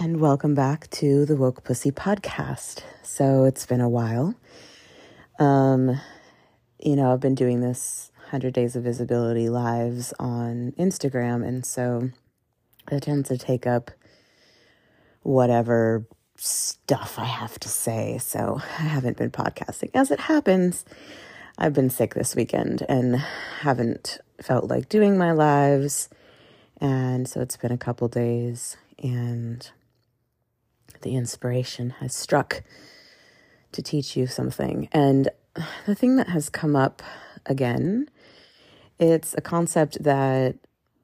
and welcome back to the Woke Pussy podcast. So it's been a while. Um, you know, I've been doing this 100 Days of Visibility lives on Instagram, and so I tends to take up whatever stuff I have to say. So I haven't been podcasting. As it happens, I've been sick this weekend and haven't felt like doing my lives. And so it's been a couple days, and the inspiration has struck to teach you something. And the thing that has come up again, it's a concept that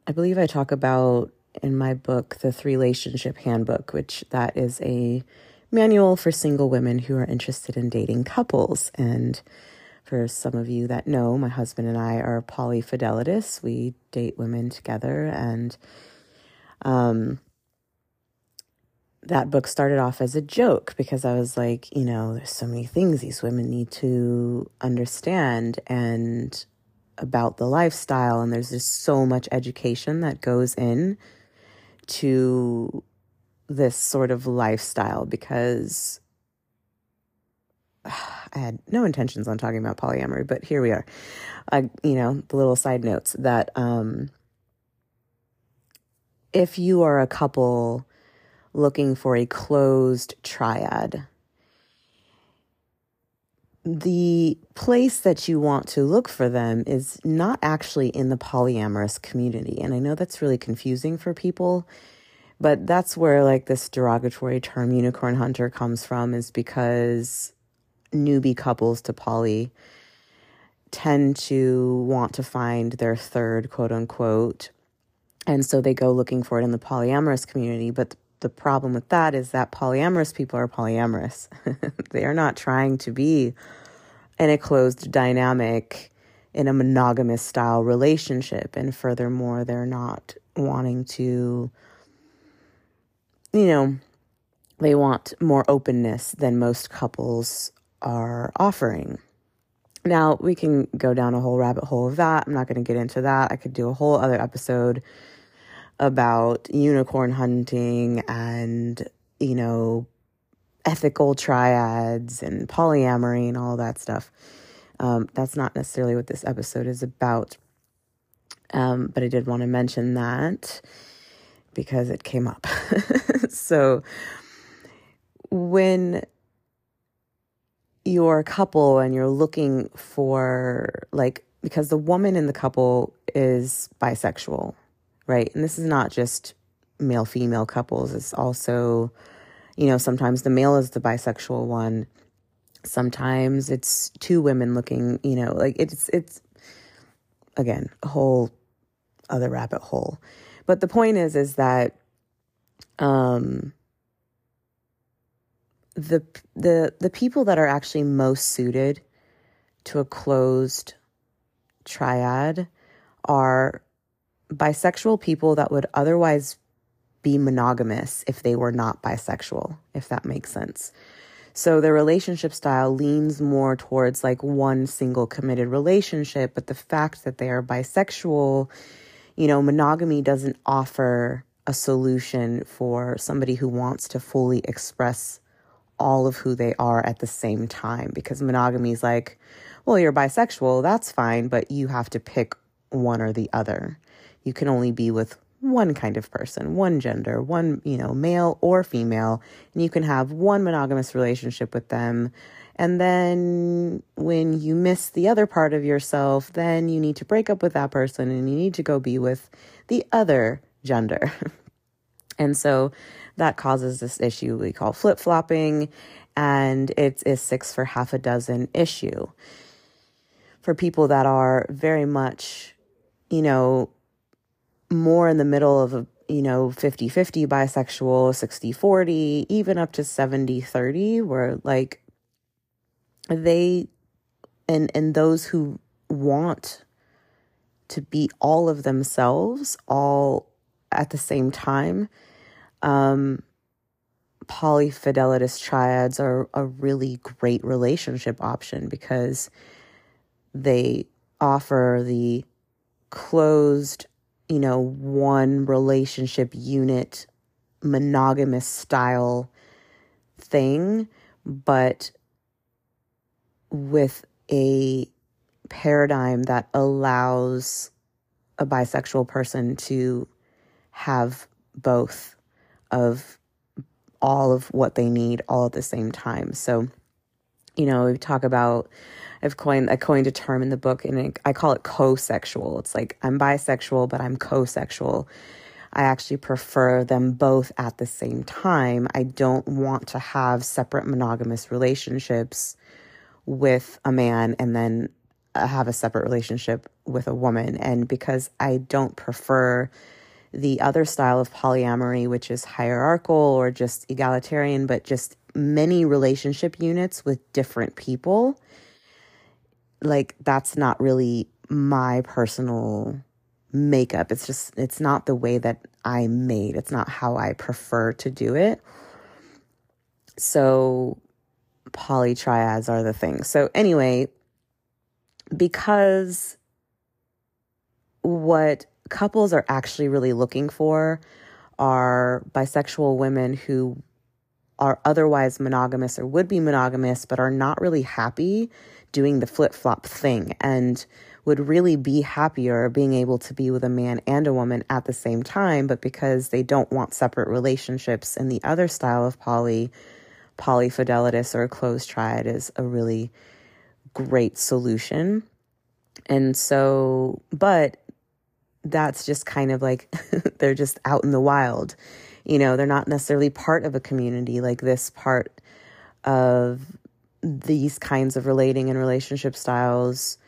I believe I talk about in my book, The Three Relationship Handbook, which that is a manual for single women who are interested in dating couples. And for some of you that know, my husband and I are polyfidelitous. We date women together and um that book started off as a joke because I was like, you know, there's so many things these women need to understand and about the lifestyle and there's just so much education that goes in to this sort of lifestyle because I had no intentions on talking about polyamory, but here we are. Uh, you know, the little side notes that um, if you are a couple looking for a closed triad, the place that you want to look for them is not actually in the polyamorous community. And I know that's really confusing for people, but that's where like this derogatory term unicorn hunter comes from, is because newbie couples to poly tend to want to find their third quote unquote. And so they go looking for it in the polyamorous community. But the problem with that is that polyamorous people are polyamorous. they are not trying to be in a closed dynamic in a monogamous style relationship. And furthermore, they're not wanting to, you know, they want more openness than most couples are offering. Now, we can go down a whole rabbit hole of that. I'm not going to get into that. I could do a whole other episode about unicorn hunting and, you know, ethical triads and polyamory and all that stuff. Um, that's not necessarily what this episode is about. Um, but I did want to mention that because it came up. so when you're a couple and you're looking for, like, because the woman in the couple is bisexual, right? And this is not just male female couples, it's also, you know, sometimes the male is the bisexual one. Sometimes it's two women looking, you know, like it's, it's, again, a whole other rabbit hole. But the point is, is that, um, the the the people that are actually most suited to a closed triad are bisexual people that would otherwise be monogamous if they were not bisexual, if that makes sense. So the relationship style leans more towards like one single committed relationship, but the fact that they are bisexual, you know, monogamy doesn't offer a solution for somebody who wants to fully express all of who they are at the same time because monogamy is like, well, you're bisexual, that's fine, but you have to pick one or the other. You can only be with one kind of person, one gender, one, you know, male or female, and you can have one monogamous relationship with them. And then when you miss the other part of yourself, then you need to break up with that person and you need to go be with the other gender. and so that causes this issue we call flip flopping, and it's a six for half a dozen issue. For people that are very much, you know, more in the middle of a, you know, 50 50 bisexual, 60 40, even up to 70 30, where like they, and, and those who want to be all of themselves all at the same time um, polyfidelitous triads are a really great relationship option because they offer the closed, you know, one relationship unit monogamous style thing, but with a paradigm that allows a bisexual person to have both of all of what they need all at the same time. So, you know, we talk about I've coined I coined a term in the book and I call it co-sexual. It's like I'm bisexual but I'm co-sexual. I actually prefer them both at the same time. I don't want to have separate monogamous relationships with a man and then uh, have a separate relationship with a woman. And because I don't prefer the other style of polyamory, which is hierarchical or just egalitarian, but just many relationship units with different people, like that's not really my personal makeup. It's just, it's not the way that I made. It's not how I prefer to do it. So polytriads are the thing. So anyway, because what couples are actually really looking for are bisexual women who are otherwise monogamous or would be monogamous, but are not really happy doing the flip flop thing and would really be happier being able to be with a man and a woman at the same time, but because they don't want separate relationships and the other style of poly, polyfidelitis or a closed triad is a really great solution. And so, but that's just kind of like they're just out in the wild. You know, they're not necessarily part of a community like this part of these kinds of relating and relationship styles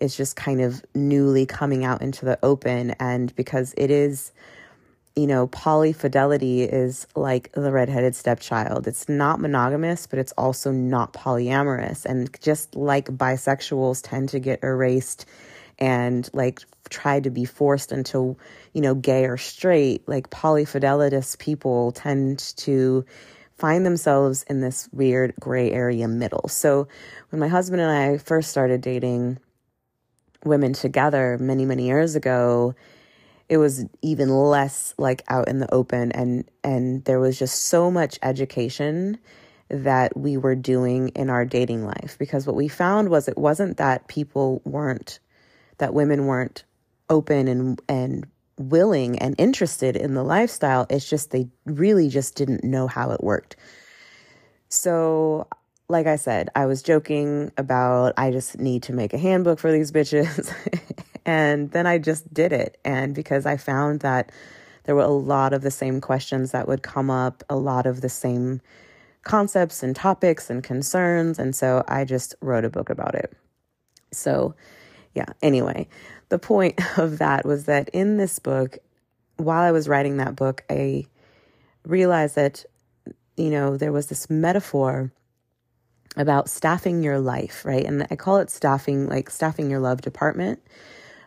is just kind of newly coming out into the open. And because it is, you know, polyfidelity is like the redheaded stepchild. It's not monogamous, but it's also not polyamorous. And just like bisexuals tend to get erased and like try to be forced into, you know, gay or straight, like polyfidelitous people tend to find themselves in this weird gray area middle. So when my husband and I first started dating, women together many, many years ago, it was even less like out in the open and and there was just so much education that we were doing in our dating life because what we found was it wasn't that people weren't that women weren't open and and willing and interested in the lifestyle it's just they really just didn't know how it worked so like I said, I was joking about I just need to make a handbook for these bitches. and then I just did it. And because I found that there were a lot of the same questions that would come up, a lot of the same concepts and topics and concerns. And so I just wrote a book about it. So, yeah, anyway, the point of that was that in this book, while I was writing that book, I realized that, you know, there was this metaphor about staffing your life, right? And I call it staffing, like staffing your love department.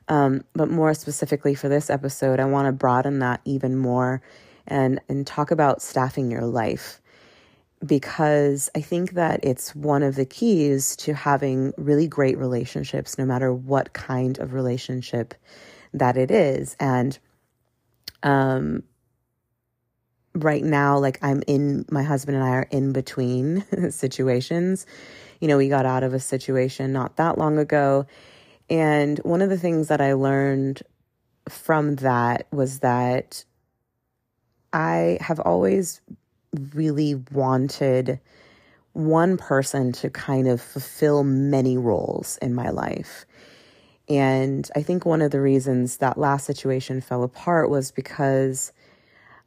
Um, but more specifically for this episode, I want to broaden that even more and and talk about staffing your life because I think that it's one of the keys to having really great relationships, no matter what kind of relationship that it is. And um, right now, like I'm in, my husband and I are in between situations. You know, we got out of a situation not that long ago. And one of the things that I learned from that was that I have always really wanted one person to kind of fulfill many roles in my life. And I think one of the reasons that last situation fell apart was because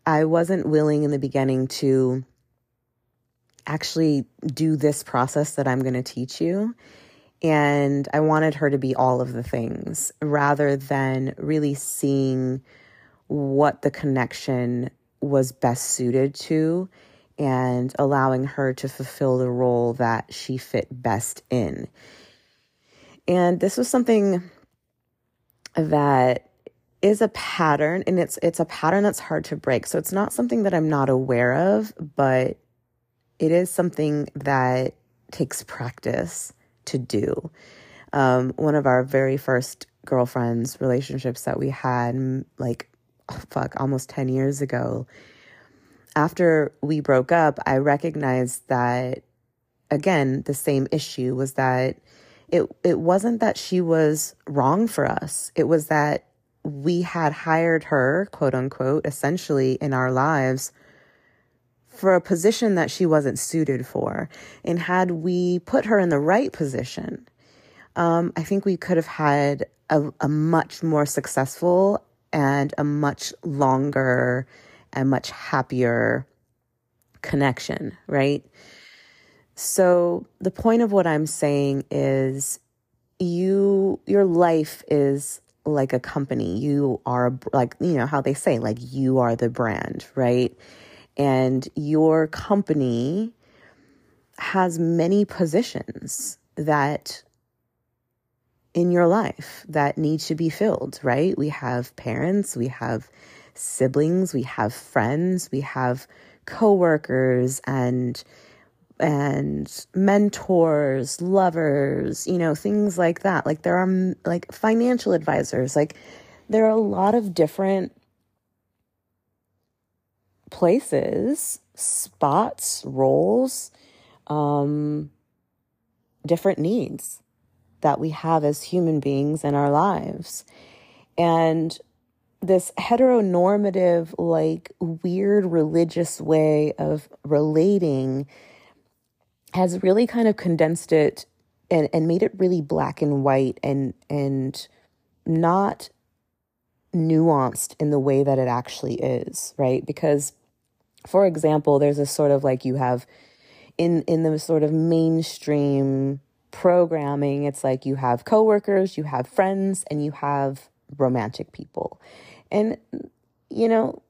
I wasn't willing in the beginning to actually do this process that I'm going to teach you. And I wanted her to be all of the things rather than really seeing what the connection was best suited to and allowing her to fulfill the role that she fit best in. And this was something that is a pattern and it's it's a pattern that's hard to break. So it's not something that I'm not aware of, but it is something that takes practice to do. Um, one of our very first girlfriends relationships that we had like fuck almost 10 years ago after we broke up, I recognized that again, the same issue was that it it wasn't that she was wrong for us. It was that we had hired her, quote unquote, essentially in our lives for a position that she wasn't suited for. And had we put her in the right position, um, I think we could have had a, a much more successful and a much longer and much happier connection, right? So the point of what I'm saying is you your life is like a company. You are like you know how they say like you are the brand, right? And your company has many positions that in your life that need to be filled, right? We have parents, we have siblings, we have friends, we have coworkers and and mentors, lovers, you know, things like that. Like there are like financial advisors, like there are a lot of different places, spots, roles, um, different needs that we have as human beings in our lives. And this heteronormative, like weird religious way of relating has really kind of condensed it and, and made it really black and white and and not nuanced in the way that it actually is, right? Because for example, there's a sort of like you have in in the sort of mainstream programming, it's like you have coworkers, you have friends, and you have romantic people. And you know,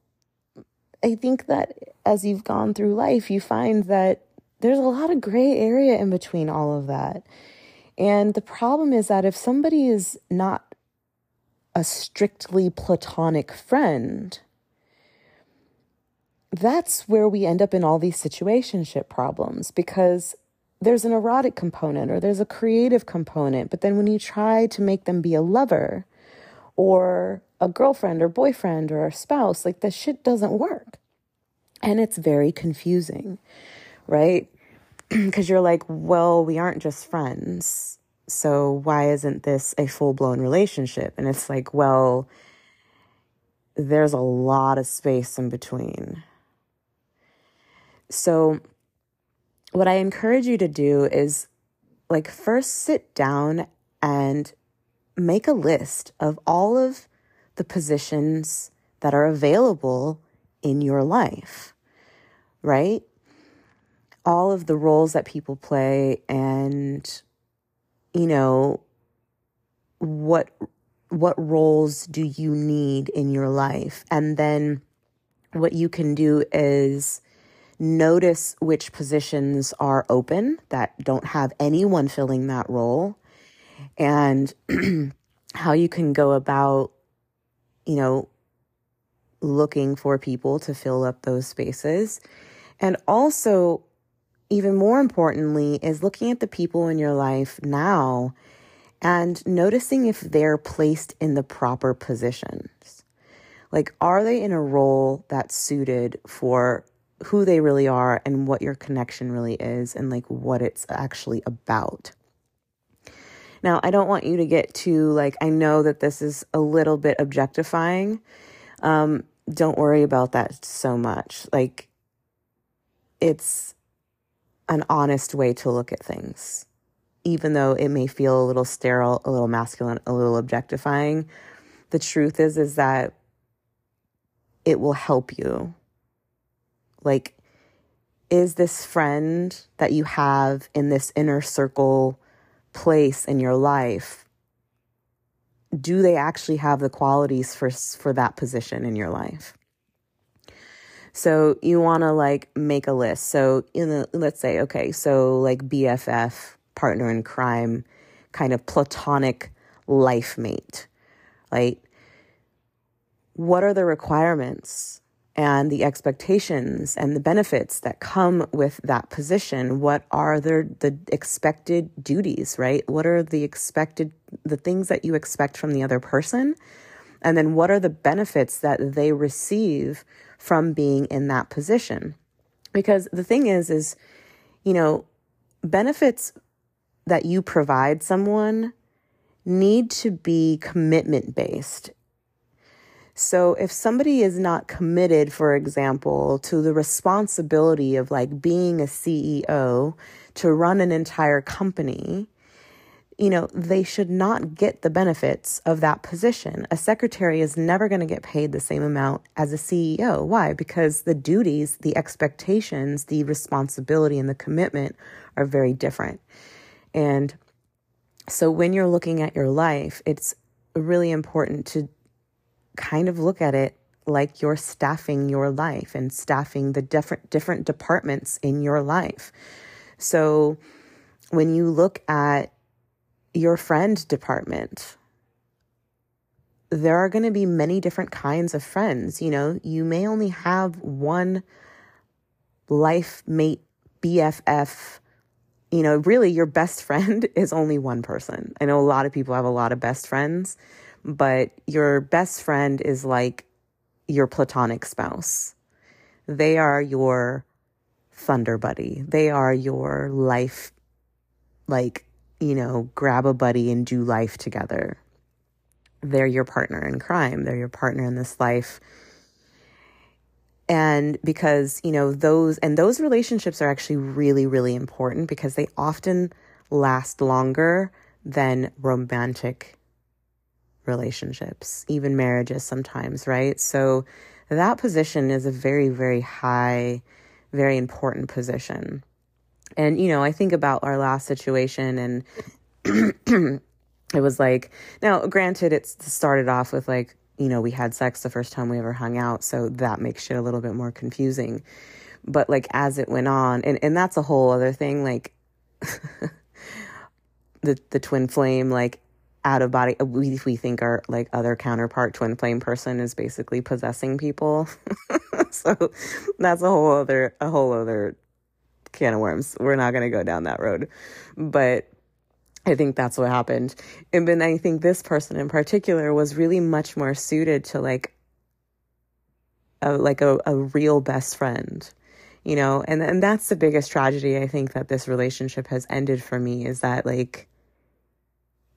I think that as you've gone through life, you find that there's a lot of gray area in between all of that. And the problem is that if somebody is not a strictly platonic friend, that's where we end up in all these situationship problems because there's an erotic component or there's a creative component. But then when you try to make them be a lover or a girlfriend or boyfriend or a spouse, like the shit doesn't work. And it's very confusing, right? because you're like, well, we aren't just friends. So why isn't this a full blown relationship? And it's like, well, there's a lot of space in between. So, what I encourage you to do is like first sit down and make a list of all of the positions that are available in your life, right? all of the roles that people play and you know what what roles do you need in your life and then what you can do is notice which positions are open that don't have anyone filling that role and how you can go about you know looking for people to fill up those spaces and also even more importantly, is looking at the people in your life now and noticing if they're placed in the proper positions. Like, are they in a role that's suited for who they really are and what your connection really is and like what it's actually about? Now, I don't want you to get too like, I know that this is a little bit objectifying. Um, don't worry about that so much. Like, it's an honest way to look at things. Even though it may feel a little sterile, a little masculine, a little objectifying, the truth is is that it will help you. Like is this friend that you have in this inner circle place in your life do they actually have the qualities for for that position in your life? So you want to like make a list. So in the, let's say, okay, so like BFF, partner in crime, kind of platonic life mate, right? What are the requirements and the expectations and the benefits that come with that position? What are the, the expected duties, right? What are the expected, the things that you expect from the other person? And then what are the benefits that they receive from being in that position? Because the thing is, is, you know, benefits that you provide someone need to be commitment based. So if somebody is not committed, for example, to the responsibility of like being a CEO to run an entire company, you know, they should not get the benefits of that position. A secretary is never going to get paid the same amount as a CEO. Why? Because the duties, the expectations, the responsibility, and the commitment are very different. And so when you're looking at your life, it's really important to kind of look at it like you're staffing your life and staffing the different different departments in your life. So when you look at your friend department, there are going to be many different kinds of friends. You know, you may only have one life mate, BFF. You know, really, your best friend is only one person. I know a lot of people have a lot of best friends, but your best friend is like your platonic spouse. They are your thunder buddy. They are your life, like, you know, grab a buddy and do life together. They're your partner in crime. They're your partner in this life. And because, you know, those, and those relationships are actually really, really important because they often last longer than romantic relationships, even marriages sometimes, right? So that position is a very, very high, very important position. And, you know, I think about our last situation and it was like, now, granted, it started off with like, you know, we had sex the first time we ever hung out. So that makes shit a little bit more confusing. But like as it went on, and, and that's a whole other thing, like the, the twin flame, like out of body uh, we we think our like other counterpart twin flame person is basically possessing people. So that's a whole other a whole other can of worms. We're not going to go down that road. But i think that's what happened. And then i think this person in particular was really much more suited to like a like a, a real best friend you know? And and that's the biggest tragedy i think that this relationship has ended for me is that like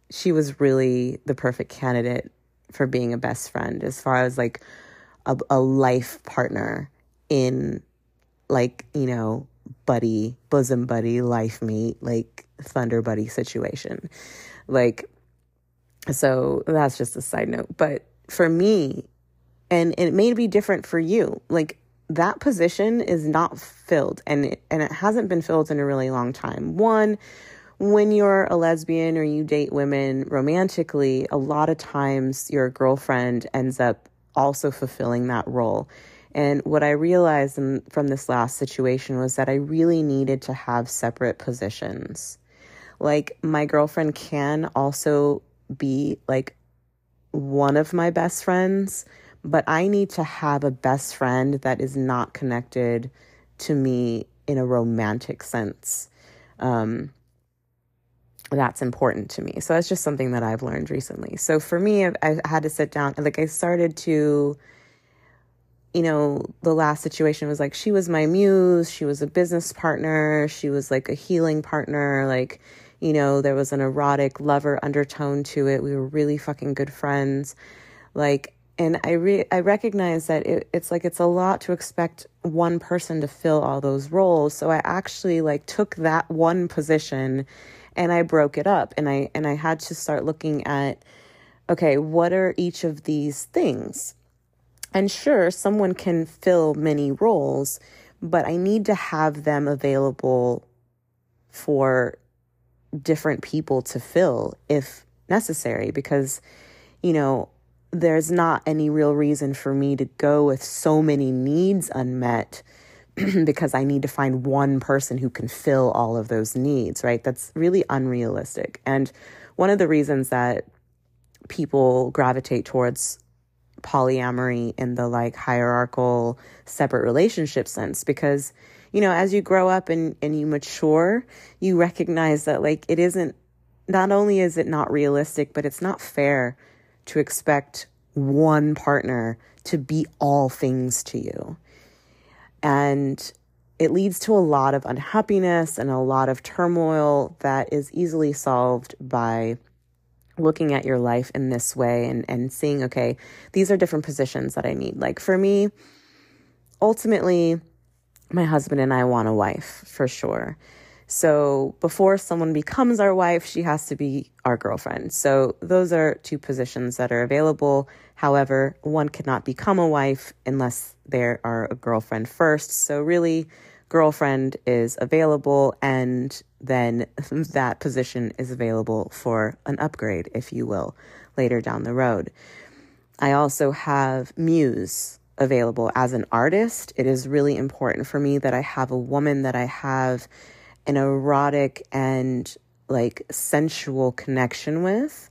she was really the perfect candidate for being a best friend as far as like a, a life partner in like you know buddy bosom buddy life mate like thunder buddy situation. Like so that's just a side note. But for me and it may be different for you like that position is not filled and it, and it hasn't been filled in a really long time. One when you're a lesbian or you date women romantically, a lot of times your girlfriend ends up also fulfilling that role. And what I realized in, from this last situation was that I really needed to have separate positions. Like, my girlfriend can also be like one of my best friends, but I need to have a best friend that is not connected to me in a romantic sense. Um, that's important to me. So that's just something that I've learned recently. So for me, I, I had to sit down, like, I started to, you know, the last situation was like, she was my muse, she was a business partner, she was like a healing partner, like, you know, there was an erotic lover undertone to it. We were really fucking good friends. Like, and I re- I recognize that it, it's like it's a lot to expect one person to fill all those roles. So I actually like took that one position and I broke it up and I and I had to start looking at okay, what are each of these things? And sure, someone can fill many roles, but I need to have them available for different people to fill if necessary because you know, there's not any real reason for me to go with so many needs unmet because I need to find one person who can fill all of those needs, right? That's really unrealistic. And one of the reasons that people gravitate towards polyamory in the like hierarchical separate relationship sense because you know as you grow up and and you mature you recognize that like it isn't not only is it not realistic but it's not fair to expect one partner to be all things to you. And it leads to a lot of unhappiness and a lot of turmoil that is easily solved by looking at your life in this way and, and seeing, okay, these are different positions that I need. Like for me, ultimately, my husband and I want a wife for sure. So before someone becomes our wife, she has to be our girlfriend. So those are two positions that are available. However, one cannot become a wife unless there are a girlfriend first. So really, girlfriend is available and then that position is available for an upgrade, if you will, later down the road. I also have muse available as an artist. It is really important for me that I have a woman that I have an erotic and like sensual connection with.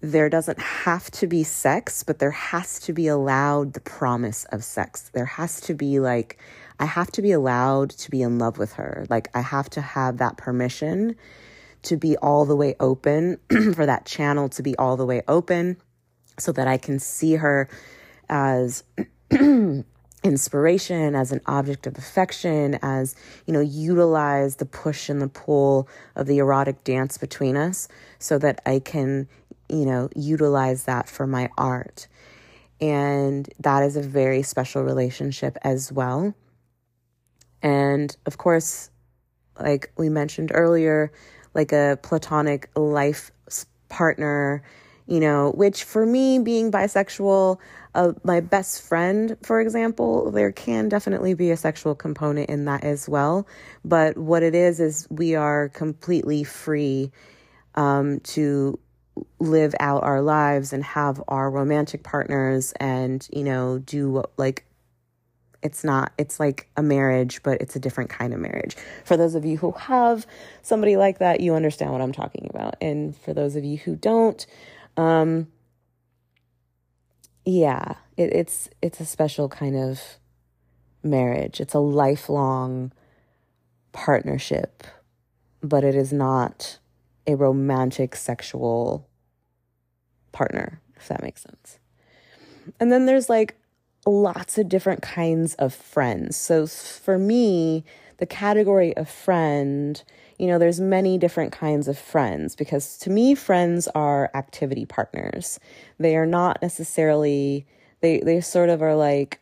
There doesn't have to be sex, but there has to be allowed the promise of sex. There has to be like, I have to be allowed to be in love with her. Like, I have to have that permission to be all the way open, for that channel to be all the way open, so that I can see her as inspiration, as an object of affection, as, you know, utilize the push and the pull of the erotic dance between us so that I can, you know, utilize that for my art. And that is a very special relationship as well. And of course, like we mentioned earlier, like a platonic life partner, you know, which for me, being bisexual, uh, my best friend, for example, there can definitely be a sexual component in that as well. But what it is, is we are completely free um, to live out our lives and have our romantic partners and, you know, do like it's not it's like a marriage but it's a different kind of marriage for those of you who have somebody like that you understand what i'm talking about and for those of you who don't um yeah it, it's it's a special kind of marriage it's a lifelong partnership but it is not a romantic sexual partner if that makes sense and then there's like lots of different kinds of friends. So for me, the category of friend, you know, there's many different kinds of friends because to me friends are activity partners. They are not necessarily they they sort of are like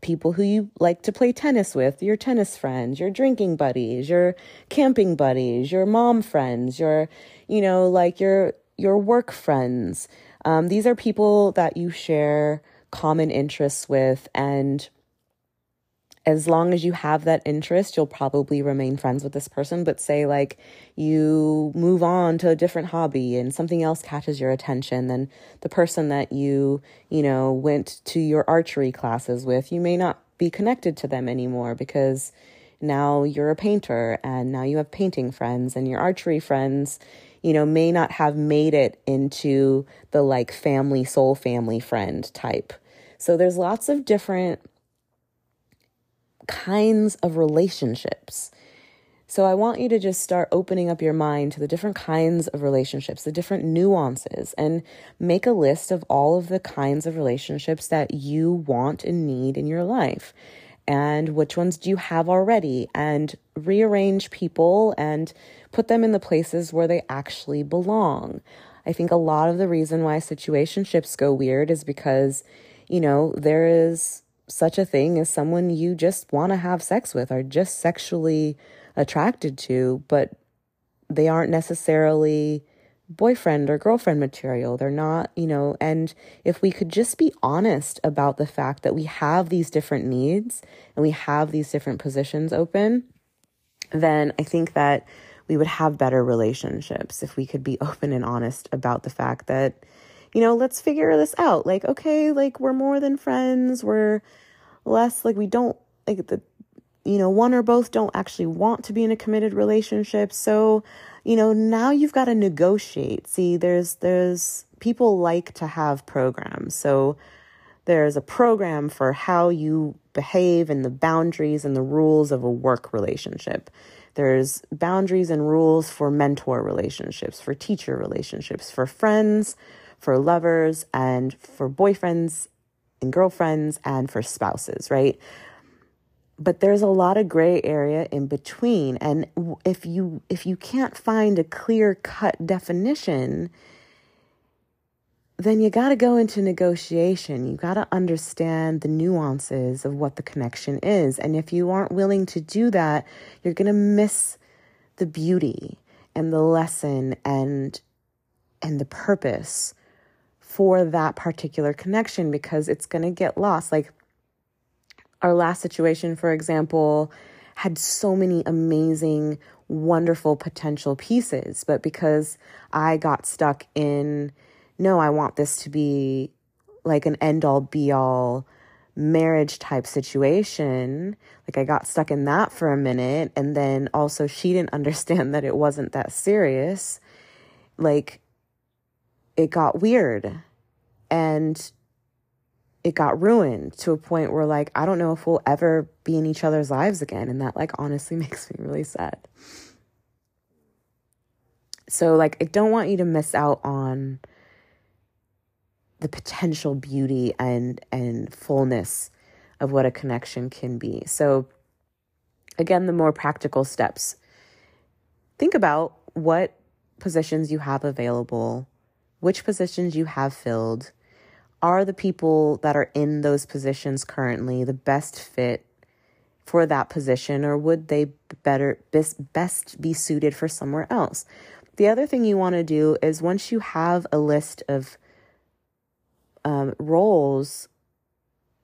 people who you like to play tennis with, your tennis friends, your drinking buddies, your camping buddies, your mom friends, your you know, like your your work friends. Um, these are people that you share common interests with and as long as you have that interest, you'll probably remain friends with this person. But say, like, you move on to a different hobby and something else catches your attention, then the person that you, you know, went to your archery classes with, you may not be connected to them anymore because now you're a painter and now you have painting friends and your archery friends, you know, may not have made it into the like family, soul family friend type. So there's lots of different kinds of relationships. So I want you to just start opening up your mind to the different kinds of relationships, the different nuances, and make a list of all of the kinds of relationships that you want and need in your life and which ones do you have already and rearrange people and put them in the places where they actually belong. I think a lot of the reason why situationships go weird is because, you know, there is such a thing as someone you just want to have sex with or just sexually attracted to, but they aren't necessarily boyfriend or girlfriend material. They're not, you know, and if we could just be honest about the fact that we have these different needs and we have these different positions open, then I think that we would have better relationships if we could be open and honest about the fact that, you know, let's figure this out. Like, okay, like we're more than friends, we're less like we don't like the you know, one or both don't actually want to be in a committed relationship. So, you know, now you've got to negotiate. See, there's there's people like to have programs. So there's a program for how you behave and the boundaries and the rules of a work relationship. There's boundaries and rules for mentor relationships, for teacher relationships, for friends, for lovers and for boyfriends and girlfriends and for spouses, right? But there's a lot of gray area in between and if you if you can't find a clear-cut definition, then you got to go into negotiation. You got to understand the nuances of what the connection is. And if you aren't willing to do that, you're going to miss the beauty and the lesson and and the purpose for that particular connection because it's going to get lost. Like our last situation, for example, had so many amazing, wonderful potential pieces, but because I got stuck in no, I want this to be like an end all be all marriage type situation. Like I got stuck in that for a minute. And then also, she didn't understand that it wasn't that serious. Like it got weird and it got ruined to a point where, like, I don't know if we'll ever be in each other's lives again. And that, like, honestly makes me really sad. So, like, I don't want you to miss out on the potential beauty and and fullness of what a connection can be. So again, the more practical steps. Think about what positions you have available, which positions you have filled. Are the people that are in those positions currently the best fit for that position, or would they better best be suited for somewhere else? The other thing you want to do is once you have a list of um, roles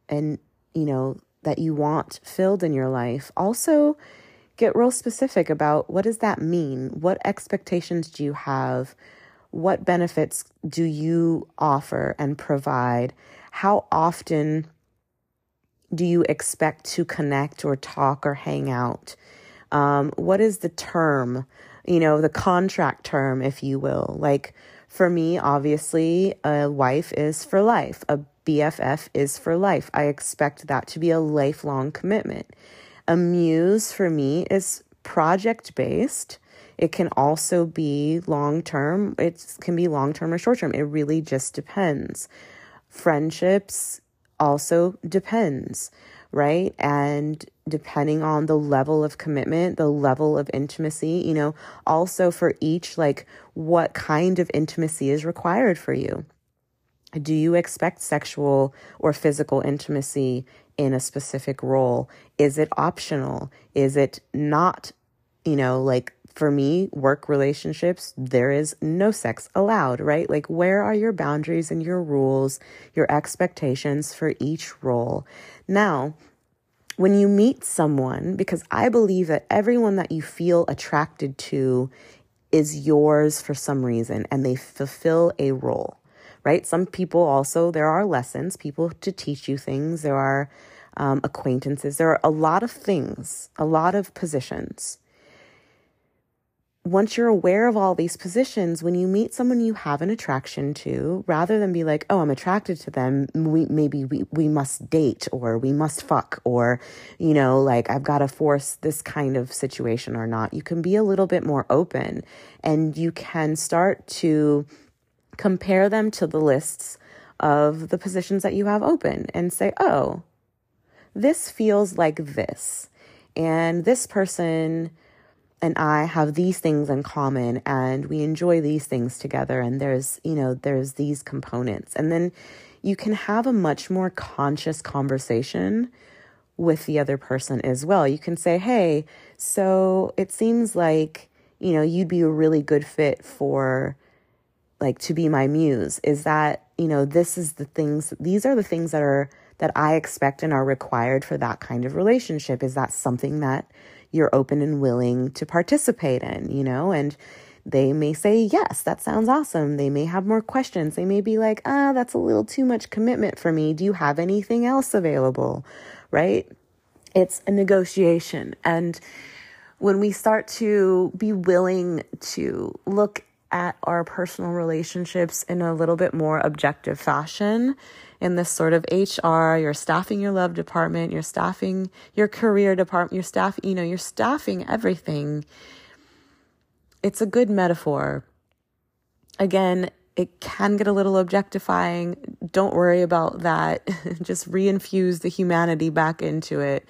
and, you know, that you want filled in your life, also get real specific about what does that mean? What expectations do you have? What benefits do you offer and provide? How often do you expect to connect or talk or hang out? Um, what is the term, you know, the contract term, if you will? Like, for me, obviously, a wife is for life, a BFF is for life. I expect that to be a lifelong commitment. A muse for me is project based. It can also be long term. It can be long term or short term. It really just depends. Friendships also depends right? And depending on the level of commitment, the level of intimacy, you know, also for each, like what kind of intimacy is required for you. Do you expect sexual or physical intimacy in a specific role? Is it optional? Is it not, you know, like for me, work relationships, there is no sex allowed, right? Like, where are your boundaries and your rules, your expectations for each role? Now, when you meet someone, because I believe that everyone that you feel attracted to is yours for some reason and they fulfill a role, right? Some people also, there are lessons, people to teach you things, there are um, acquaintances, there are a lot of things, a lot of positions once you're aware of all these positions, when you meet someone you have an attraction to, rather than be like, oh, I'm attracted to them, we, maybe we, we must date or we must fuck or, you know, like I've got to force this kind of situation or not, you can be a little bit more open and you can start to compare them to the lists of the positions that you have open and say, oh, this feels like this. And this person and I have these things in common and we enjoy these things together and there's, you know, there's these components. And then you can have a much more conscious conversation with the other person as well. You can say, "Hey, so it seems like, you know, you'd be a really good fit for like to be my muse. Is that, you know, this is the things these are the things that are that I expect and are required for that kind of relationship. Is that something that you're open and willing to participate in, you know? And they may say, yes, that sounds awesome. They may have more questions. They may be like, ah, oh, that's a little too much commitment for me. Do you have anything else available? Right? It's a negotiation. And when we start to be willing to look at our personal relationships in a little bit more objective fashion in this sort of HR, you're staffing your love department, you're staffing your career department, you're staff, you know, you're staffing everything. It's a good metaphor. Again, it can get a little objectifying. Don't worry about that. Just reinfuse the humanity back into it.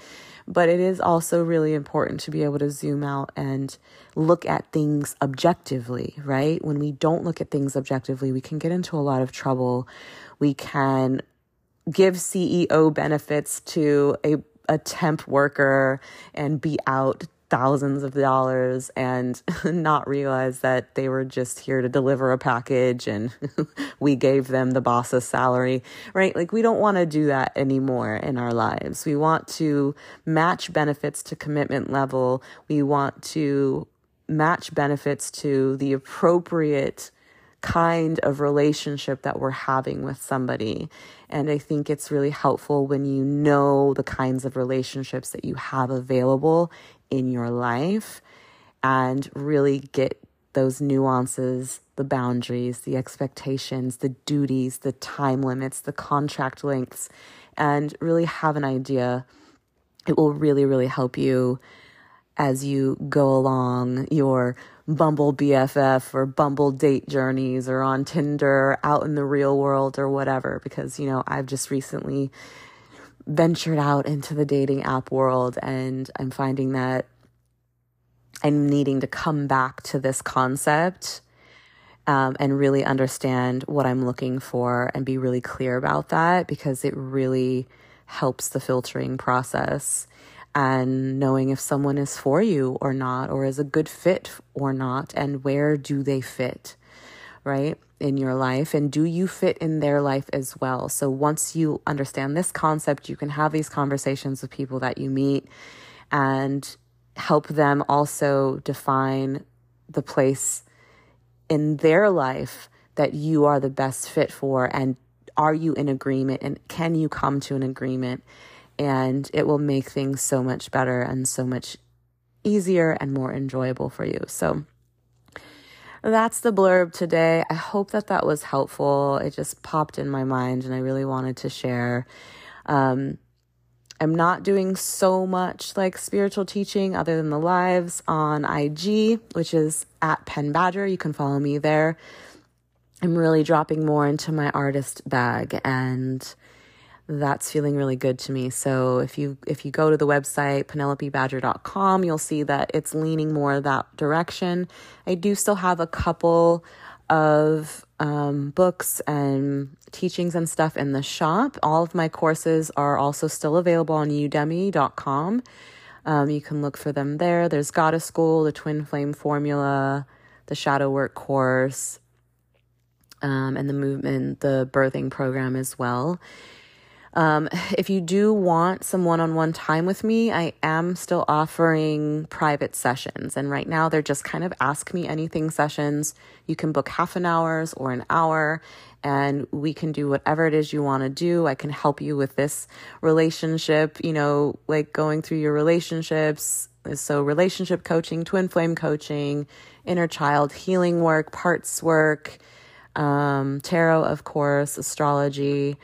But it is also really important to be able to zoom out and look at things objectively, right? When we don't look at things objectively, we can get into a lot of trouble. We can give CEO benefits to a, a temp worker and be out thousands of dollars and not realize that they were just here to deliver a package and we gave them the boss's salary, right? Like, we don't want to do that anymore in our lives. We want to match benefits to commitment level. We want to match benefits to the appropriate kind of relationship that we're having with somebody. And I think it's really helpful when you know the kinds of relationships that you have available in your life and really get those nuances, the boundaries, the expectations, the duties, the time limits, the contract lengths, and really have an idea. It will really, really help you as you go along your Bumble BFF or Bumble date journeys or on Tinder, out in the real world or whatever. Because, you know, I've just recently ventured out into the dating app world and I'm finding that I'm needing to come back to this concept um, and really understand what I'm looking for and be really clear about that because it really helps the filtering process and knowing if someone is for you or not, or is a good fit or not, and where do they fit, right, in your life, and do you fit in their life as well? So once you understand this concept, you can have these conversations with people that you meet and help them also define the place in their life that you are the best fit for. And are you in agreement? And can you come to an agreement and it will make things so much better and so much easier and more enjoyable for you. So that's the blurb today. I hope that that was helpful. It just popped in my mind and I really wanted to share. Um, I'm not doing so much like spiritual teaching other than the lives on IG, which is at Pen Badger. You can follow me there. I'm really dropping more into my artist bag and that's feeling really good to me. So if you if you go to the website penelopebadger.com, you'll see that it's leaning more that direction. I do still have a couple of um, books and teachings and stuff in the shop. All of my courses are also still available on udemy.com. Um, you can look for them there. There's Goddess School, the Twin Flame Formula, the Shadow Work course, um, and the movement, the birthing program as well. Um, if you do want some one on one time with me, I am still offering private sessions. And right now, they're just kind of ask me anything sessions. You can book half an hour's or an hour, and we can do whatever it is you want to do. I can help you with this relationship, you know, like going through your relationships. So, relationship coaching, twin flame coaching, inner child healing work, parts work, um, tarot, of course, astrology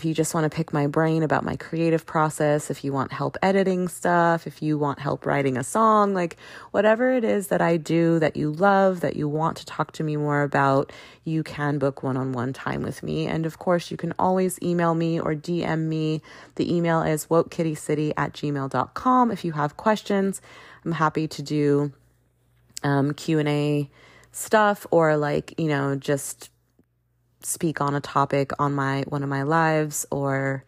if you just want to pick my brain about my creative process, if you want help editing stuff, if you want help writing a song, like whatever it is that I do that you love, that you want to talk to me more about, you can book one on one time with me. And of course, you can always email me or DM me. The email is wokekittycity at gmail.com. If you have questions, I'm happy to do um, Q&A stuff or like, you know, just speak on a topic on my one of my lives or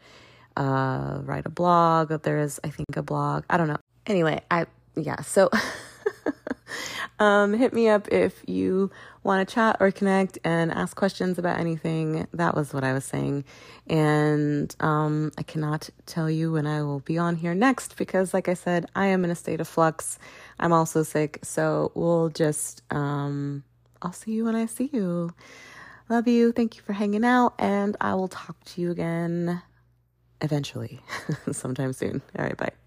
uh, write a blog. There is, I think, a blog. I don't know. Anyway, I yeah. So um, hit me up if you want to chat or connect and ask questions about anything. That was what I was saying, and um, I cannot tell you when I will be on here next because, like I said, I am in a state of flux. I'm also sick, so we'll just um, I'll see you when I see you. Love you. Thank you for hanging out. And I will talk to you again eventually, sometime soon. All right. Bye.